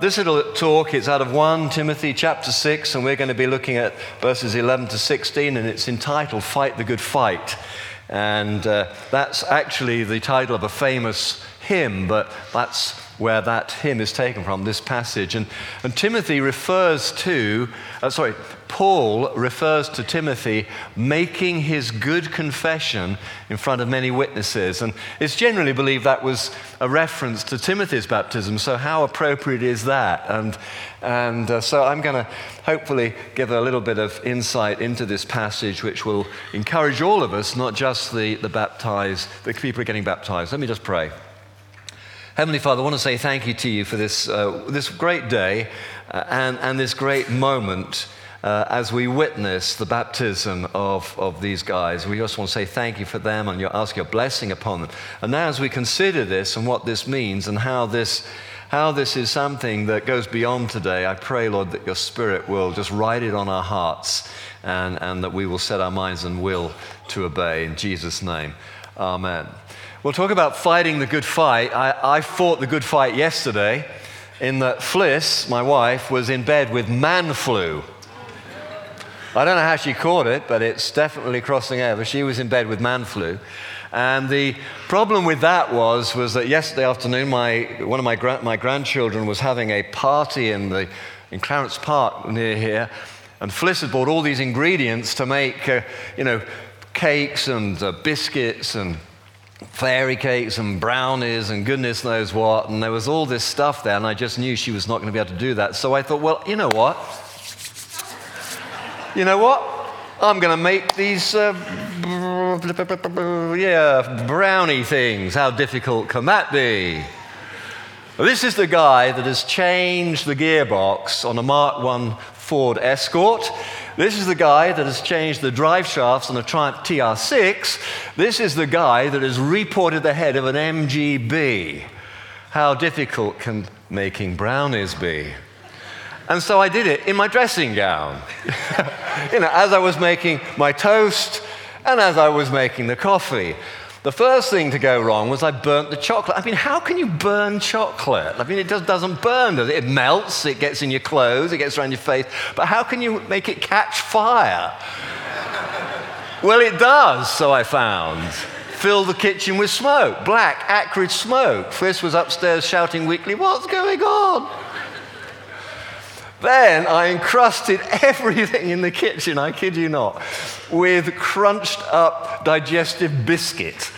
This little talk is out of 1 Timothy chapter 6, and we're going to be looking at verses 11 to 16, and it's entitled Fight the Good Fight. And uh, that's actually the title of a famous hymn, but that's where that hymn is taken from, this passage. And, and Timothy refers to, uh, sorry, Paul refers to Timothy making his good confession in front of many witnesses. And it's generally believed that was a reference to Timothy's baptism. So, how appropriate is that? And, and uh, so, I'm going to hopefully give a little bit of insight into this passage, which will encourage all of us, not just the, the baptized, the people getting baptized. Let me just pray. Heavenly Father, I want to say thank you to you for this, uh, this great day uh, and, and this great moment uh, as we witness the baptism of, of these guys. We just want to say thank you for them and you ask your blessing upon them. And now, as we consider this and what this means and how this, how this is something that goes beyond today, I pray, Lord, that your Spirit will just write it on our hearts and, and that we will set our minds and will to obey. In Jesus' name, amen. We'll talk about fighting the good fight. I, I fought the good fight yesterday in that Fliss, my wife, was in bed with man flu. I don't know how she caught it, but it's definitely crossing over. She was in bed with man flu. And the problem with that was, was that yesterday afternoon, my, one of my, gra- my grandchildren was having a party in, the, in Clarence Park near here. And Fliss had bought all these ingredients to make, uh, you know, cakes and uh, biscuits and fairy cakes and brownies and goodness knows what. And there was all this stuff there, and I just knew she was not going to be able to do that. So I thought, well, you know what? You know what? I'm going to make these, uh, yeah, brownie things. How difficult can that be? This is the guy that has changed the gearbox on a Mark 1 Ford Escort. This is the guy that has changed the drive shafts on a Triumph TR6. This is the guy that has reported the head of an MGB. How difficult can making brownies be? And so I did it in my dressing gown. you know, as I was making my toast and as I was making the coffee. The first thing to go wrong was I burnt the chocolate. I mean, how can you burn chocolate? I mean, it just doesn't burn, does it? It melts, it gets in your clothes, it gets around your face. But how can you make it catch fire? well, it does, so I found. Fill the kitchen with smoke, black, acrid smoke. Fliss was upstairs shouting weakly, What's going on? Then I encrusted everything in the kitchen, I kid you not, with crunched up digestive biscuit.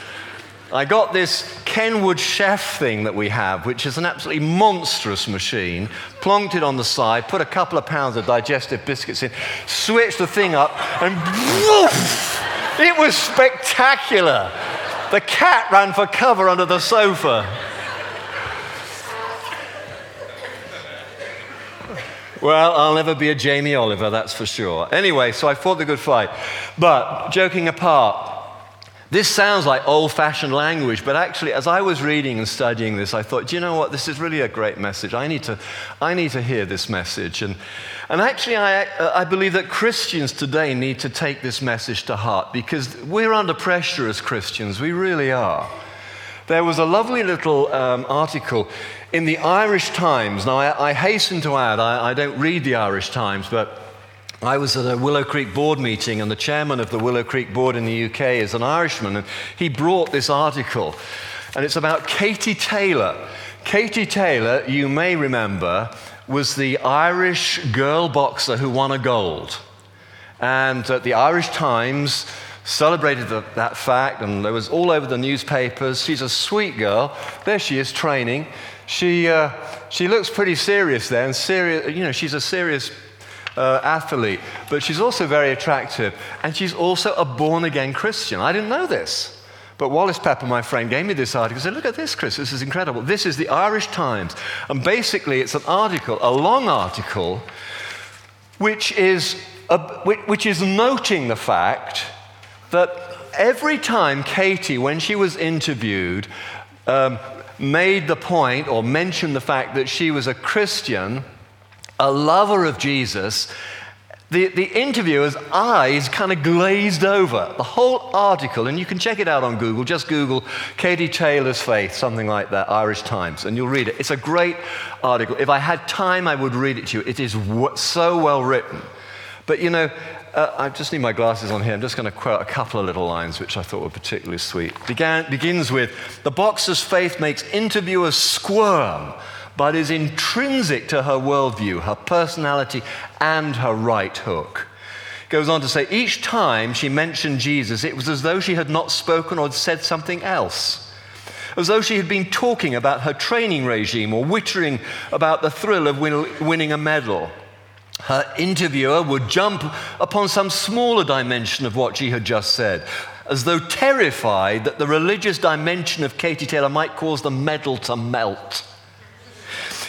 I got this Kenwood chef thing that we have, which is an absolutely monstrous machine, plonked it on the side, put a couple of pounds of digestive biscuits in, switched the thing up, and woof! It was spectacular. The cat ran for cover under the sofa. Well, I'll never be a Jamie Oliver, that's for sure. Anyway, so I fought the good fight. But joking apart, this sounds like old fashioned language, but actually, as I was reading and studying this, I thought, do you know what? This is really a great message. I need to, I need to hear this message. And, and actually, I, uh, I believe that Christians today need to take this message to heart because we're under pressure as Christians. We really are. There was a lovely little um, article in the Irish Times. Now, I, I hasten to add, I, I don't read the Irish Times, but I was at a Willow Creek board meeting, and the chairman of the Willow Creek board in the UK is an Irishman, and he brought this article, and it's about Katie Taylor. Katie Taylor, you may remember, was the Irish girl boxer who won a gold. And uh, the Irish Times celebrated the, that fact, and it was all over the newspapers. She's a sweet girl. There she is training. She, uh, she looks pretty serious there, and serious, you know, she's a serious uh, athlete, but she's also very attractive, and she's also a born again Christian. I didn't know this. But Wallace Pepper, my friend, gave me this article. He said, Look at this, Chris, this is incredible. This is the Irish Times. And basically, it's an article, a long article, which is, a, which is noting the fact that every time Katie, when she was interviewed, um, made the point or mentioned the fact that she was a Christian, a lover of Jesus, the, the interviewer's eyes kind of glazed over. The whole article, and you can check it out on Google, just Google Katie Taylor's Faith, something like that, Irish Times, and you'll read it. It's a great article. If I had time, I would read it to you. It is so well written. But you know, uh, I just need my glasses on here. I'm just going to quote a couple of little lines which I thought were particularly sweet. Began, begins with The boxer's faith makes interviewers squirm but is intrinsic to her worldview, her personality, and her right hook. Goes on to say, each time she mentioned Jesus, it was as though she had not spoken or said something else. As though she had been talking about her training regime or wittering about the thrill of win- winning a medal. Her interviewer would jump upon some smaller dimension of what she had just said, as though terrified that the religious dimension of Katie Taylor might cause the medal to melt.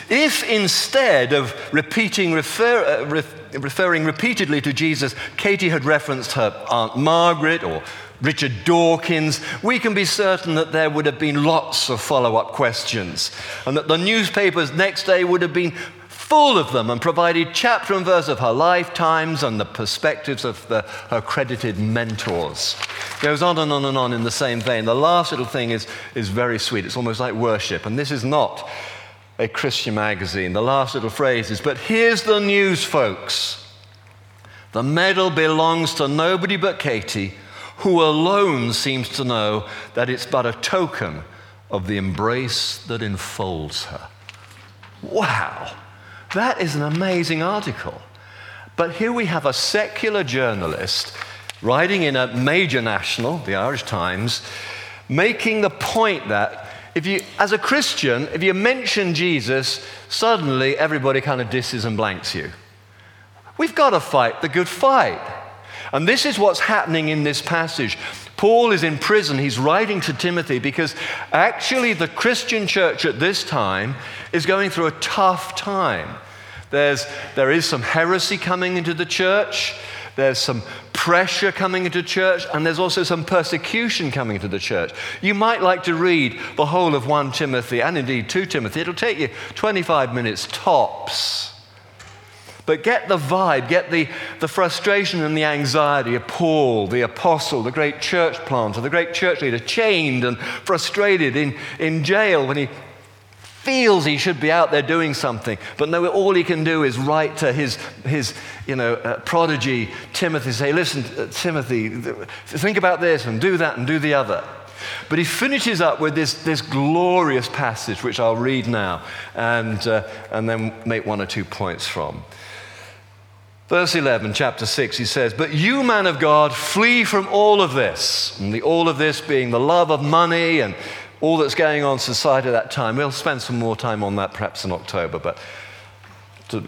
If instead of repeating, refer, uh, re- referring repeatedly to Jesus, Katie had referenced her Aunt Margaret or Richard Dawkins, we can be certain that there would have been lots of follow up questions, and that the newspapers next day would have been full of them and provided chapter and verse of her lifetimes and the perspectives of the, her credited mentors. Goes on and on and on in the same vein. The last little thing is, is very sweet. It's almost like worship. And this is not a Christian magazine. The last little phrase is, But here's the news, folks. The medal belongs to nobody but Katie, who alone seems to know that it's but a token of the embrace that enfolds her. Wow, that is an amazing article. But here we have a secular journalist writing in a major national, the Irish Times, making the point that if you, as a Christian, if you mention Jesus, suddenly everybody kind of disses and blanks you. We've got to fight the good fight. And this is what's happening in this passage. Paul is in prison. He's writing to Timothy because actually the Christian church at this time is going through a tough time. There's, there is some heresy coming into the church. There's some pressure coming into church, and there's also some persecution coming into the church. You might like to read the whole of 1 Timothy and indeed 2 Timothy. It'll take you 25 minutes tops. But get the vibe, get the, the frustration and the anxiety of Paul, the apostle, the great church planter, the great church leader, chained and frustrated in, in jail when he feels he should be out there doing something, but no, all he can do is write to his, his you know, uh, prodigy Timothy, say, listen, uh, Timothy, think about this and do that and do the other. But he finishes up with this, this glorious passage, which I'll read now and, uh, and then make one or two points from. Verse 11, chapter 6, he says, But you, man of God, flee from all of this. And the all of this being the love of money and all that's going on in society at that time. We'll spend some more time on that perhaps in October, but to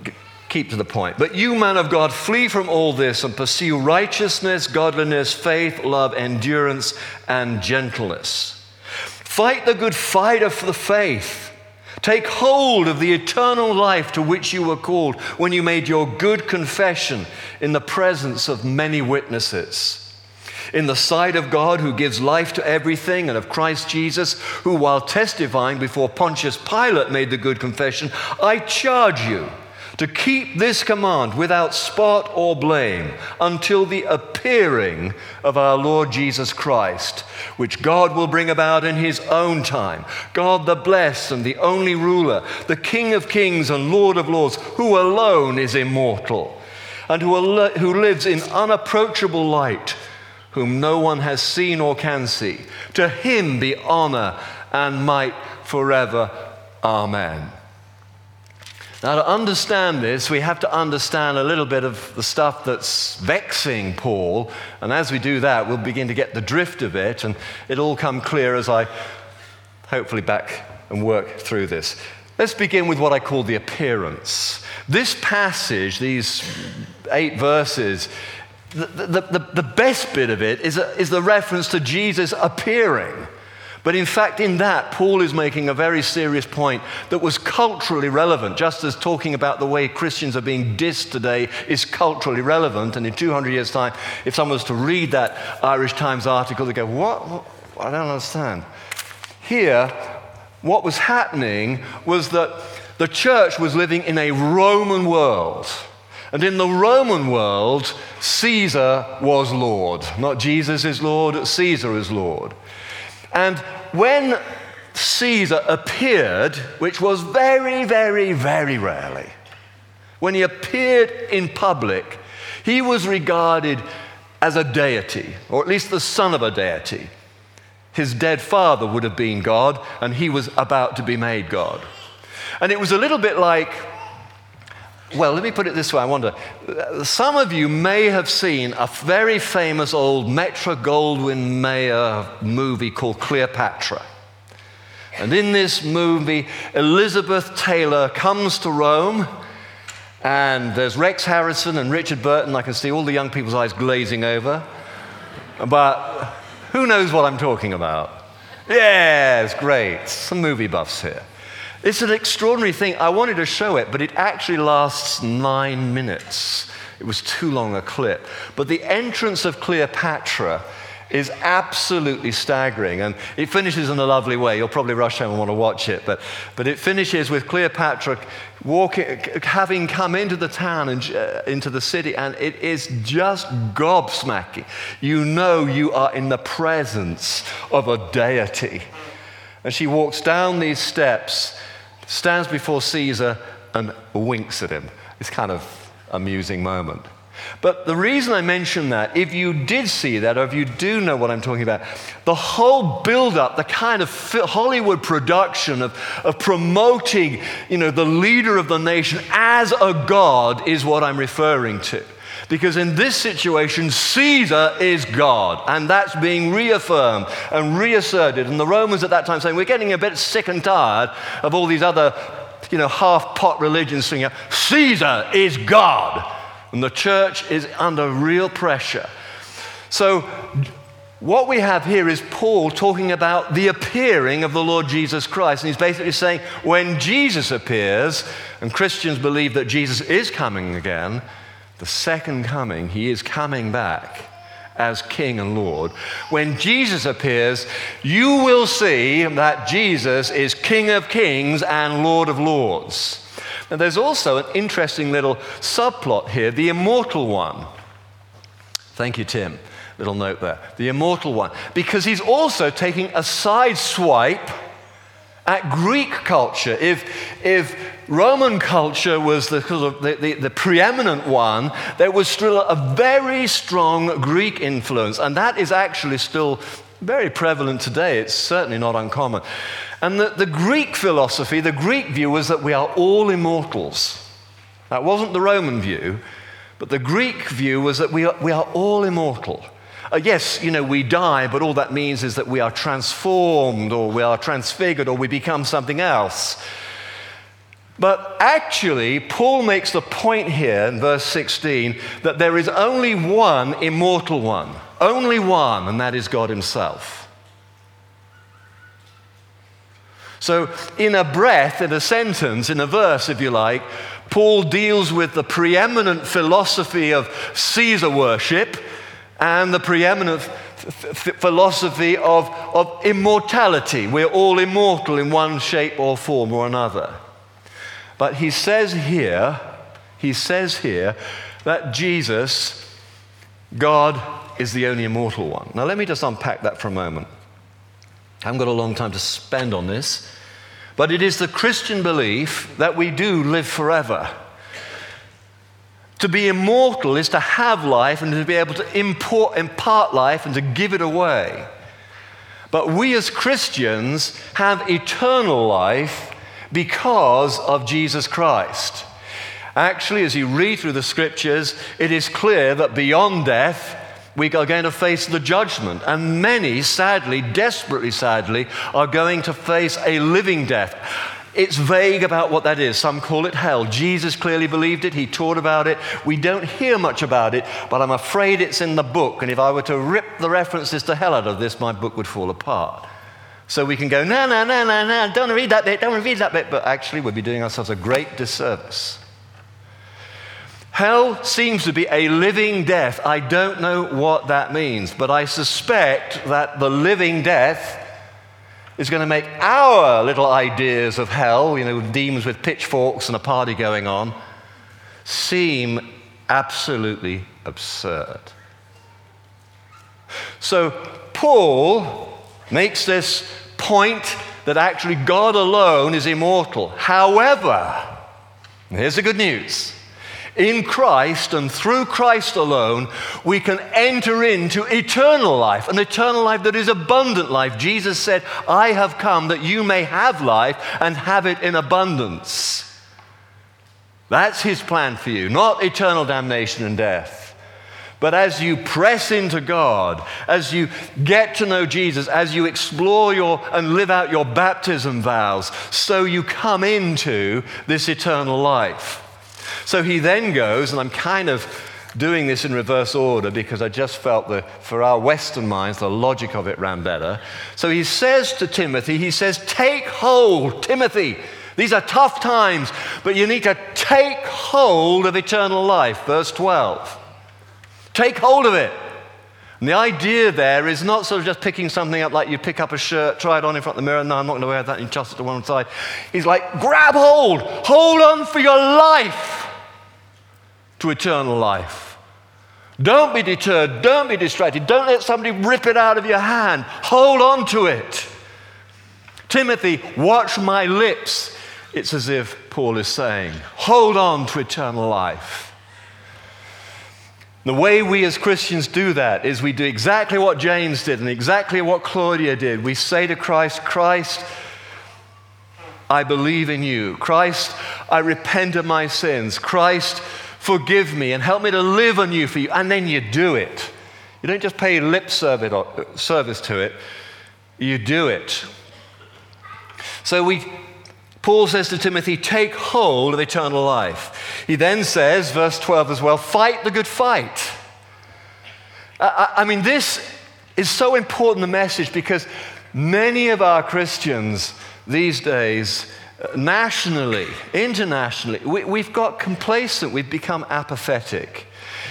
keep to the point. But you, man of God, flee from all this and pursue righteousness, godliness, faith, love, endurance, and gentleness. Fight the good fight of the faith. Take hold of the eternal life to which you were called when you made your good confession in the presence of many witnesses. In the sight of God who gives life to everything, and of Christ Jesus, who, while testifying before Pontius Pilate, made the good confession I charge you to keep this command without spot or blame until the appearing of our Lord Jesus Christ, which God will bring about in his own time. God the blessed and the only ruler, the King of kings and Lord of lords, who alone is immortal and who, who lives in unapproachable light whom no one has seen or can see. To him be honor and might forever. Amen. Now, to understand this, we have to understand a little bit of the stuff that's vexing Paul. And as we do that, we'll begin to get the drift of it, and it'll all come clear as I hopefully back and work through this. Let's begin with what I call the appearance. This passage, these eight verses, the, the, the, the best bit of it is, a, is the reference to Jesus appearing. But in fact, in that, Paul is making a very serious point that was culturally relevant, just as talking about the way Christians are being dissed today is culturally relevant. And in 200 years' time, if someone was to read that Irish Times article, they'd go, what? what? I don't understand. Here, what was happening was that the church was living in a Roman world. And in the Roman world, Caesar was Lord. Not Jesus is Lord, Caesar is Lord. And when Caesar appeared, which was very, very, very rarely, when he appeared in public, he was regarded as a deity, or at least the son of a deity. His dead father would have been God, and he was about to be made God. And it was a little bit like, well, let me put it this way I wonder. Some of you may have seen a very famous old Metro Goldwyn Mayer movie called Cleopatra. And in this movie, Elizabeth Taylor comes to Rome, and there's Rex Harrison and Richard Burton. I can see all the young people's eyes glazing over. But who knows what I'm talking about? It's great. Some movie buffs here. It's an extraordinary thing. I wanted to show it, but it actually lasts nine minutes. It was too long a clip. But the entrance of Cleopatra is absolutely staggering. And it finishes in a lovely way. You'll probably rush home and want to watch it. But, but it finishes with Cleopatra walking, having come into the town and uh, into the city, and it is just gobsmacking. You know you are in the presence of a deity. And she walks down these steps, stands before Caesar, and winks at him. It's kind of amusing moment. But the reason I mention that, if you did see that, or if you do know what I'm talking about, the whole build-up, the kind of Hollywood production of, of promoting, you know, the leader of the nation as a god is what I'm referring to. Because in this situation, Caesar is God, and that's being reaffirmed and reasserted. And the Romans at that time saying, We're getting a bit sick and tired of all these other, you know, half pot religions saying, Caesar is God. And the church is under real pressure. So, what we have here is Paul talking about the appearing of the Lord Jesus Christ. And he's basically saying when Jesus appears, and Christians believe that Jesus is coming again, the second coming, he is coming back as King and Lord. When Jesus appears, you will see that Jesus is King of kings and Lord of lords. Now, there's also an interesting little subplot here the immortal one. Thank you, Tim. Little note there. The immortal one. Because he's also taking a side swipe at Greek culture. If, if Roman culture was the, the, the, the, preeminent one, there was still a very strong Greek influence. And that is actually still very prevalent today. It's certainly not uncommon. And the, the Greek philosophy, the Greek view was that we are all immortals. That wasn't the Roman view, but the Greek view was that we are, we are all immortal. Uh, yes, you know, we die, but all that means is that we are transformed or we are transfigured or we become something else. But actually, Paul makes the point here in verse 16 that there is only one immortal one, only one, and that is God Himself. So, in a breath, in a sentence, in a verse, if you like, Paul deals with the preeminent philosophy of Caesar worship and the preeminent philosophy of, of immortality. We're all immortal in one shape or form or another. But he says here, he says here that Jesus, God, is the only immortal one. Now, let me just unpack that for a moment. I haven't got a long time to spend on this. But it is the Christian belief that we do live forever. To be immortal is to have life and to be able to import, impart life and to give it away. But we as Christians have eternal life because of Jesus Christ. Actually, as you read through the scriptures, it is clear that beyond death, we are going to face the judgment. And many, sadly, desperately sadly, are going to face a living death. It's vague about what that is. Some call it hell. Jesus clearly believed it. He taught about it. We don't hear much about it, but I'm afraid it's in the book. And if I were to rip the references to hell out of this, my book would fall apart. So we can go, no, no, no, no, no, don't read that bit, don't read that bit. But actually, we'd be doing ourselves a great disservice. Hell seems to be a living death. I don't know what that means, but I suspect that the living death is going to make our little ideas of hell, you know, demons with pitchforks and a party going on, seem absolutely absurd. So, Paul makes this point that actually God alone is immortal. However, here's the good news. In Christ and through Christ alone, we can enter into eternal life, an eternal life that is abundant life. Jesus said, I have come that you may have life and have it in abundance. That's his plan for you, not eternal damnation and death. But as you press into God, as you get to know Jesus, as you explore your and live out your baptism vows, so you come into this eternal life. So he then goes, and I'm kind of doing this in reverse order because I just felt that for our Western minds, the logic of it ran better. So he says to Timothy, he says, Take hold, Timothy. These are tough times, but you need to take hold of eternal life. Verse 12. Take hold of it. And the idea there is not sort of just picking something up like you pick up a shirt, try it on in front of the mirror, no, I'm not going to wear that, and toss it to one side. He's like, grab hold, hold on for your life to eternal life. Don't be deterred, don't be distracted, don't let somebody rip it out of your hand. Hold on to it. Timothy, watch my lips. It's as if Paul is saying, hold on to eternal life. The way we as Christians do that is we do exactly what James did and exactly what Claudia did. We say to Christ, Christ, I believe in you. Christ, I repent of my sins. Christ, forgive me and help me to live anew for you. And then you do it. You don't just pay lip service to it, you do it. So we Paul says to Timothy, Take hold of eternal life. He then says, verse 12 as well, fight the good fight. I, I mean, this is so important, the message, because many of our Christians these days, nationally, internationally, we, have got complacent, we've become apathetic.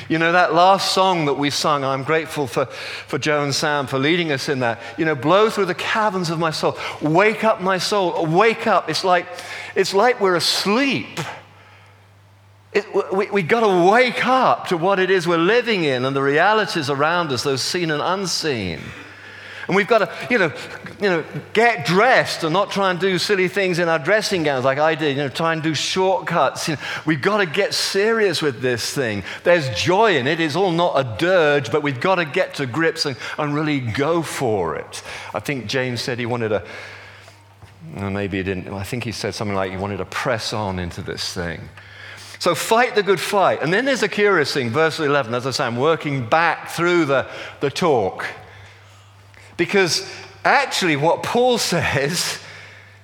You know, that last song that we sung, I'm grateful for, for Joe and Sam for leading us in that. You know, blow through the caverns of my soul. Wake up, my soul. Wake up. It's like, it's like we're asleep. It, we, we got to wake up to what it is we're living in and the realities around us, those seen and unseen. And we've got to, you know, you know, get dressed and not try and do silly things in our dressing gowns like I did, you know, try and do shortcuts. You know, we've got to get serious with this thing. There's joy in it. It's all not a dirge, but we've got to get to grips and, and really go for it. I think James said he wanted to, well, maybe he didn't. I think he said something like he wanted to press on into this thing. So fight the good fight. And then there's a curious thing, verse 11, as I say, I'm working back through the, the talk. Because actually, what Paul says,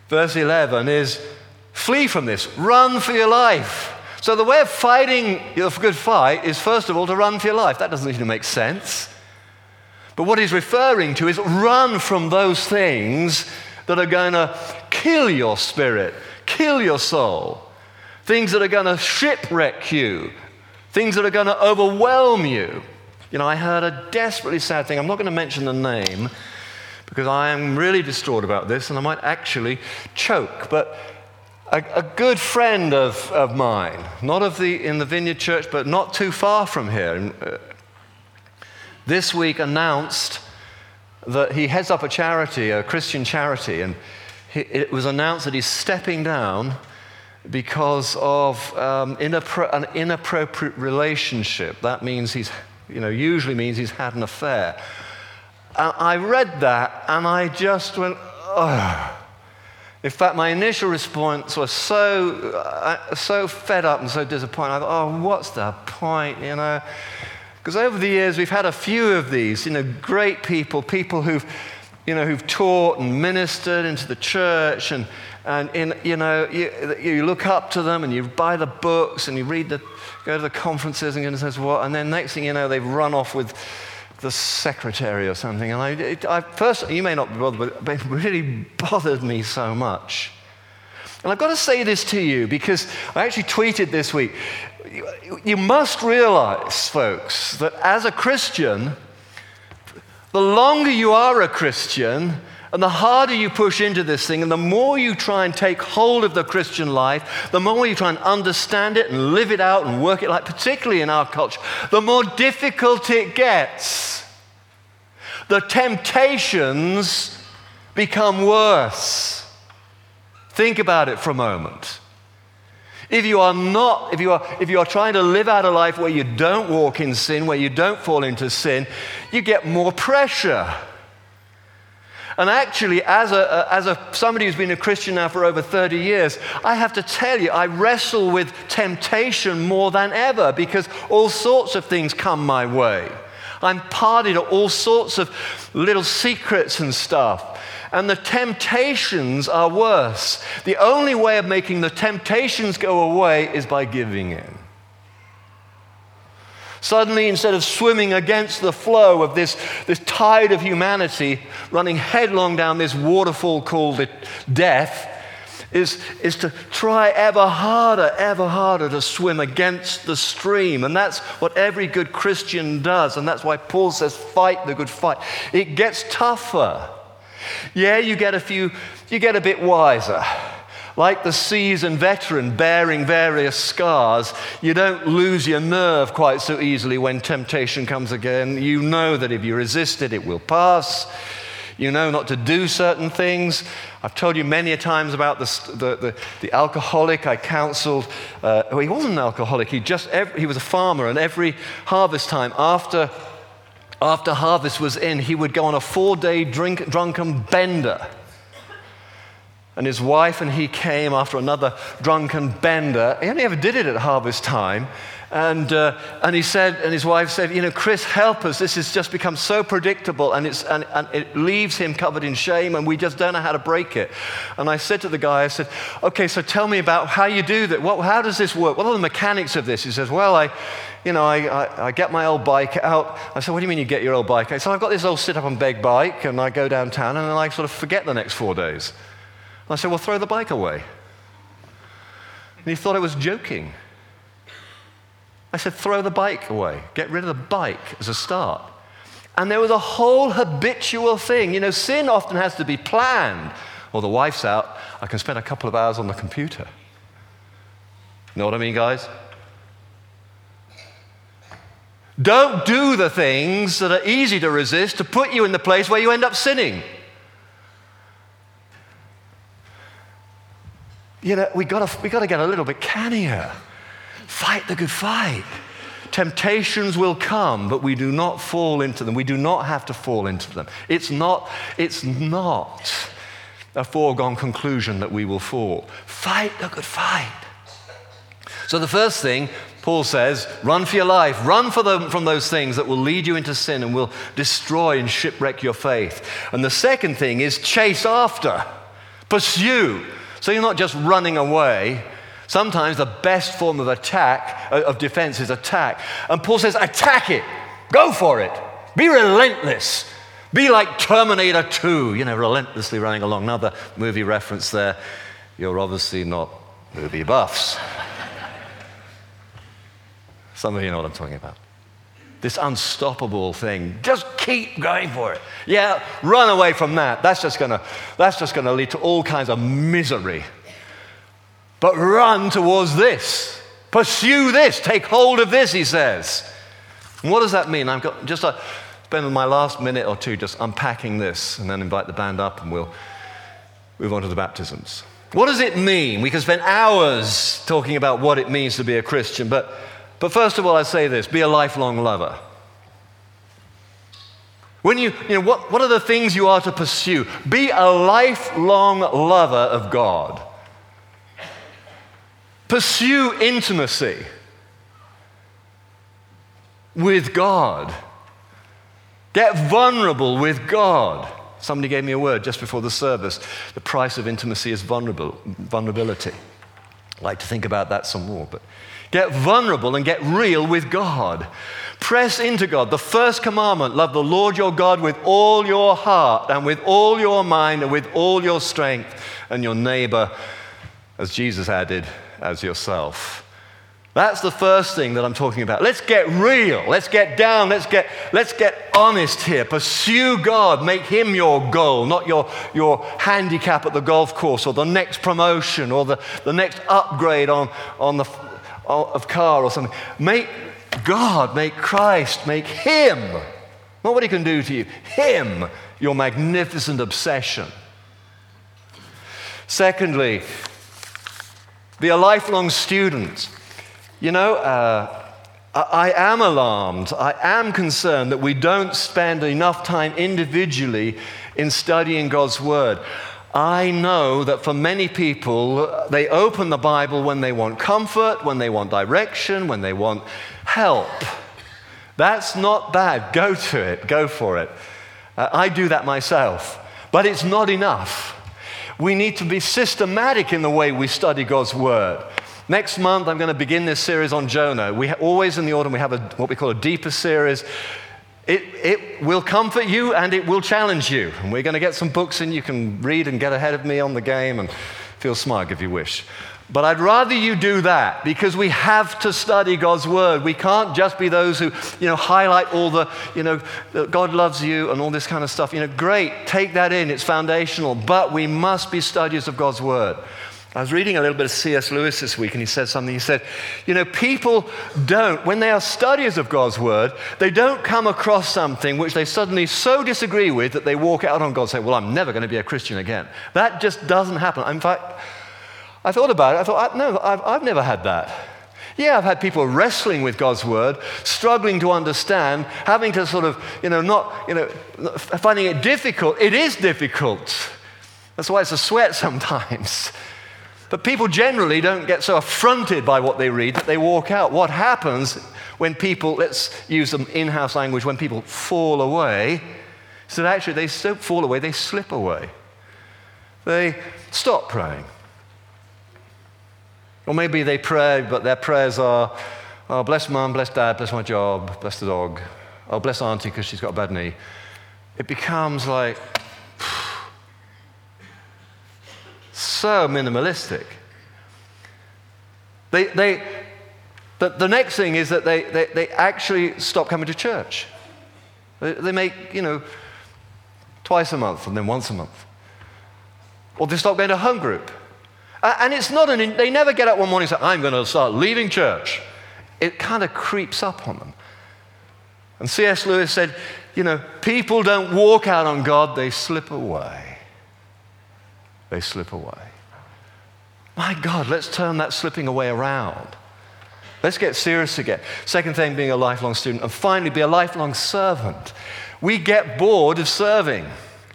verse 11, is flee from this, run for your life. So, the way of fighting your good fight is, first of all, to run for your life. That doesn't even make sense. But what he's referring to is run from those things that are going to kill your spirit, kill your soul, things that are going to shipwreck you, things that are going to overwhelm you. You know, I heard a desperately sad thing. I'm not going to mention the name because I am really distraught about this and I might actually choke. But a, a good friend of, of mine, not of the, in the Vineyard Church, but not too far from here, uh, this week announced that he heads up a charity, a Christian charity, and he, it was announced that he's stepping down because of um, inappro- an inappropriate relationship. That means he's you know, usually means he's had an affair. And I read that and I just went, oh. In fact, my initial response was so, uh, so fed up and so disappointed. I thought, oh, what's the point, you know? Because over the years, we've had a few of these, you know, great people, people who've, you know, who've taught and ministered into the church and, and in, you know, you, you look up to them and you buy the books and you read the, go to the conferences and goodness knows what, and then next thing you know, they've run off with the secretary or something. And I, it, I first, you may not be bothered, but it really bothered me so much. And I've got to say this to you because I actually tweeted this week. You must realize, folks, that as a Christian, the longer you are a Christian, And the harder you push into this thing, and the more you try and take hold of the Christian life, the more you try and understand it and live it out and work it like, particularly in our culture, the more difficult it gets. The temptations become worse. Think about it for a moment. If you are not, if you are, if you are trying to live out a life where you don't walk in sin, where you don't fall into sin, you get more pressure. And actually, as, a, as a, somebody who's been a Christian now for over 30 years, I have to tell you, I wrestle with temptation more than ever because all sorts of things come my way. I'm party to all sorts of little secrets and stuff. And the temptations are worse. The only way of making the temptations go away is by giving in. Suddenly, instead of swimming against the flow of this, this tide of humanity running headlong down this waterfall called death, is, is to try ever harder, ever harder to swim against the stream. And that's what every good Christian does. And that's why Paul says, fight the good fight. It gets tougher. Yeah, you get a few, you get a bit wiser. Like the seasoned veteran bearing various scars, you don't lose your nerve quite so easily when temptation comes again. You know that if you resist it, it will pass. You know not to do certain things. I've told you many a times about the, the, the, the alcoholic I counseled. Uh, well, he wasn't an alcoholic, he, just, every, he was a farmer, and every harvest time after, after harvest was in, he would go on a four day drink, drunken bender. And his wife and he came after another drunken bender. He only ever did it at harvest time. And, uh, and he said, and his wife said, You know, Chris, help us. This has just become so predictable and, it's, and, and it leaves him covered in shame and we just don't know how to break it. And I said to the guy, I said, Okay, so tell me about how you do that. What, how does this work? What are the mechanics of this? He says, Well, I, you know, I, I, I, get my old bike out. I said, What do you mean you get your old bike out? He said, I've got this old sit up and beg bike and I go downtown and then I sort of forget the next four days. I said, Well, throw the bike away. And he thought I was joking. I said, Throw the bike away. Get rid of the bike as a start. And there was a whole habitual thing. You know, sin often has to be planned. Or the wife's out, I can spend a couple of hours on the computer. Know what I mean, guys? Don't do the things that are easy to resist to put you in the place where you end up sinning. You know, we got we got to get a little bit cannier. Fight the good fight. Temptations will come, but we do not fall into them. We do not have to fall into them. It's not, it's not a foregone conclusion that we will fall. Fight the good fight. So, the first thing Paul says, run for your life, run them from those things that will lead you into sin and will destroy and shipwreck your faith. And the second thing is chase after, pursue. So you're not just running away. Sometimes the best form of attack, uh, of defense, is attack. And Paul says, attack it. Go for it. Be relentless. Be like Terminator 2, you know, relentlessly running along. Another movie reference there. You're obviously not movie buffs. Some of you know what I'm talking about this unstoppable thing. Just keep going for it. Yeah, run away from that. That's just gonna, that's just gonna lead to all kinds of misery. But run towards this. Pursue this. Take hold of this, he says. And what does that mean? I've got just a, spend my last minute or two just unpacking this and then invite the band up and we'll move on to the baptisms. What does it mean? We can spend hours talking about what it means to be a Christian, but but first of all, I say this be a lifelong lover. When you, you know, what, what are the things you are to pursue? Be a lifelong lover of God. Pursue intimacy with God. Get vulnerable with God. Somebody gave me a word just before the service. The price of intimacy is vulnerable, vulnerability. I'd like to think about that some more, but Get vulnerable and get real with God. Press into God. The first commandment love the Lord your God with all your heart and with all your mind and with all your strength, and your neighbor, as Jesus added, as yourself. That's the first thing that I'm talking about. Let's get real. Let's get down. Let's get, let's get honest here. Pursue God. Make Him your goal, not your, your handicap at the golf course or the next promotion or the, the next upgrade on, on the of car or something. Make God, make Christ, make Him, not what He can do to you, Him your magnificent obsession. Secondly, be a lifelong student. You know, uh, I am alarmed, I am concerned that we don't spend enough time individually in studying God's Word. I know that for many people, they open the Bible when they want comfort, when they want direction, when they want help. That's not bad. Go to it, go for it. Uh, I do that myself, but it's not enough. We need to be systematic in the way we study God's Word. Next month, I'm going to begin this series on Jonah. We ha- always in the autumn, we have a, what we call a deeper series. It, it will comfort you and it will challenge you. And we're going to get some books in you can read and get ahead of me on the game and feel smug if you wish. But I'd rather you do that because we have to study God's word. We can't just be those who, you know, highlight all the, you know, God loves you and all this kind of stuff. You know, great, take that in, it's foundational, but we must be studiers of God's word. I was reading a little bit of C.S. Lewis this week, and he said something. He said, You know, people don't, when they are studiers of God's word, they don't come across something which they suddenly so disagree with that they walk out on God and say, Well, I'm never going to be a Christian again. That just doesn't happen. In fact, I thought about it. I thought, No, I've, I've never had that. Yeah, I've had people wrestling with God's word, struggling to understand, having to sort of, you know, not, you know, finding it difficult. It is difficult. That's why it's a sweat sometimes. But people generally don't get so affronted by what they read that they walk out. What happens when people, let's use some in house language, when people fall away, is that actually they don't fall away, they slip away. They stop praying. Or maybe they pray, but their prayers are, oh, bless mum, bless dad, bless my job, bless the dog. Oh, bless auntie because she's got a bad knee. It becomes like, so minimalistic. They, they, the, the next thing is that they, they, they actually stop coming to church. They, they make, you know, twice a month and then once a month. Or they stop going to home group. Uh, and it's not an, they never get up one morning and say, I'm going to start leaving church. It kind of creeps up on them. And C.S. Lewis said, you know, people don't walk out on God, they slip away they slip away. My God, let's turn that slipping away around. Let's get serious again. Second thing, being a lifelong student. And finally, be a lifelong servant. We get bored of serving.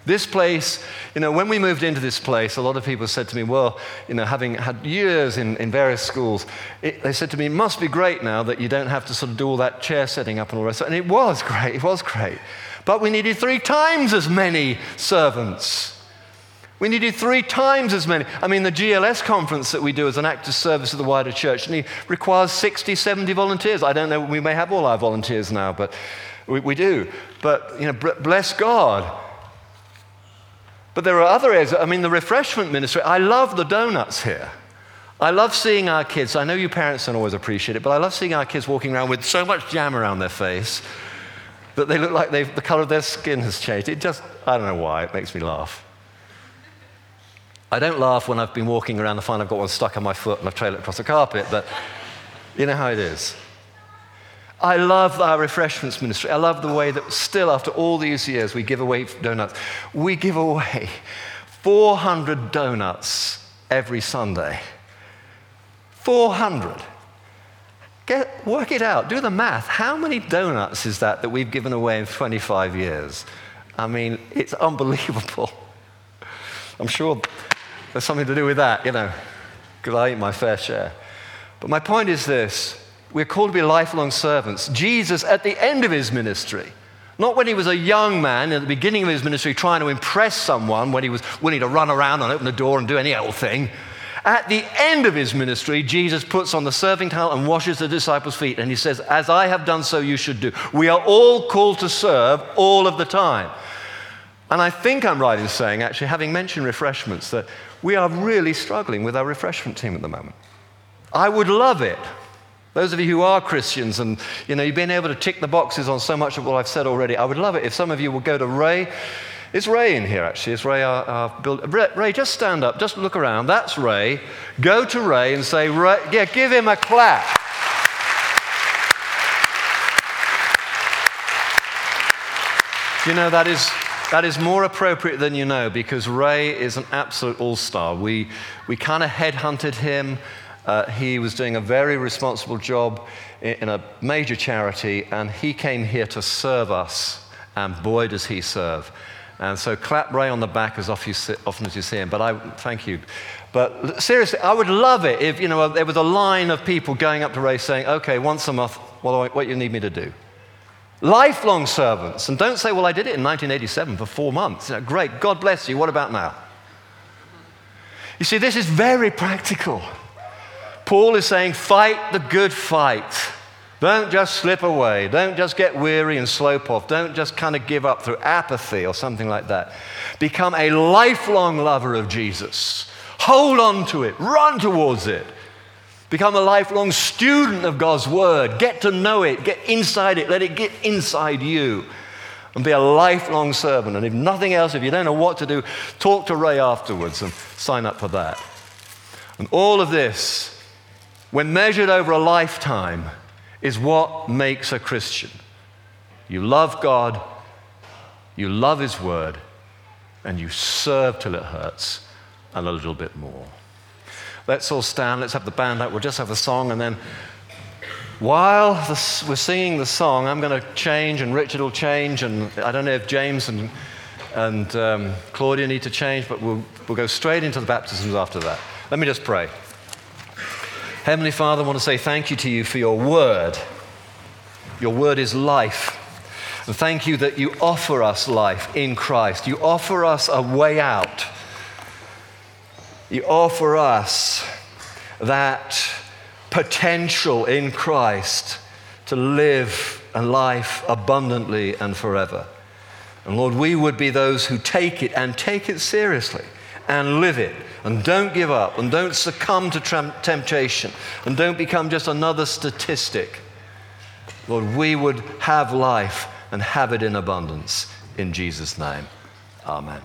This place, you know, when we moved into this place, a lot of people said to me, well, you know, having had years in, in various schools, it, they said to me, it must be great now that you don't have to sort of do all that chair setting up and all the rest. And it was great, it was great. But we needed three times as many servants. We needed three times as many. I mean, the GLS conference that we do as an active service of the wider church requires 60, 70 volunteers. I don't know, we may have all our volunteers now, but we, we do. But, you know, bless God. But there are other areas. I mean, the refreshment ministry, I love the donuts here. I love seeing our kids. I know you parents don't always appreciate it, but I love seeing our kids walking around with so much jam around their face that they look like the color of their skin has changed. It just, I don't know why, it makes me laugh. I don't laugh when I've been walking around and find I've got one stuck on my foot and I've trailed it across the carpet, but you know how it is. I love our refreshments ministry. I love the way that still, after all these years, we give away donuts. We give away 400 donuts every Sunday. 400. Get, work it out. Do the math. How many donuts is that that we've given away in 25 years? I mean, it's unbelievable. I'm sure there's something to do with that, you know, because I eat my fair share. But my point is this we're called to be lifelong servants. Jesus, at the end of his ministry, not when he was a young man at the beginning of his ministry trying to impress someone, when he was willing to run around and open the door and do any old thing. At the end of his ministry, Jesus puts on the serving towel and washes the disciples' feet, and he says, As I have done, so you should do. We are all called to serve all of the time. And I think I'm right in saying, actually, having mentioned refreshments, that we are really struggling with our refreshment team at the moment. I would love it. Those of you who are Christians and you know, you've been able to tick the boxes on so much of what I've said already, I would love it if some of you will go to Ray. It's Ray in here, actually. It's Ray, our, our build. Ray, just stand up, just look around. That's Ray. Go to Ray and say, Ray, yeah, give him a clap. you know, that is, that is more appropriate than you know because Ray is an absolute all star. We, we kind of headhunted him. Uh, he was doing a very responsible job in, in a major charity, and he came here to serve us. And boy, does he serve. And so clap Ray on the back as often as you see him. But I thank you. But seriously, I would love it if you know there was a line of people going up to Ray saying, "Okay, once a month, what, what you need me to do." Lifelong servants, and don't say, "Well, I did it in 1987 for four months." You know, great, God bless you. What about now? You see, this is very practical. Paul is saying, "Fight the good fight." Don't just slip away. Don't just get weary and slope off. Don't just kind of give up through apathy or something like that. Become a lifelong lover of Jesus. Hold on to it, run towards it. Become a lifelong student of God's Word. Get to know it, get inside it, let it get inside you. And be a lifelong servant. And if nothing else, if you don't know what to do, talk to Ray afterwards and sign up for that. And all of this, when measured over a lifetime, is what makes a Christian. You love God, you love His Word, and you serve till it hurts and a little bit more. Let's all stand, let's have the band out, we'll just have a song, and then while this, we're singing the song, I'm going to change, and Richard will change, and I don't know if James and, and um, Claudia need to change, but we'll, we'll go straight into the baptisms after that. Let me just pray. Heavenly Father, I want to say thank you to you for your word. Your word is life. And thank you that you offer us life in Christ. You offer us a way out. You offer us that potential in Christ to live a life abundantly and forever. And Lord, we would be those who take it and take it seriously and live it. And don't give up and don't succumb to temptation and don't become just another statistic. Lord, we would have life and have it in abundance. In Jesus' name, amen.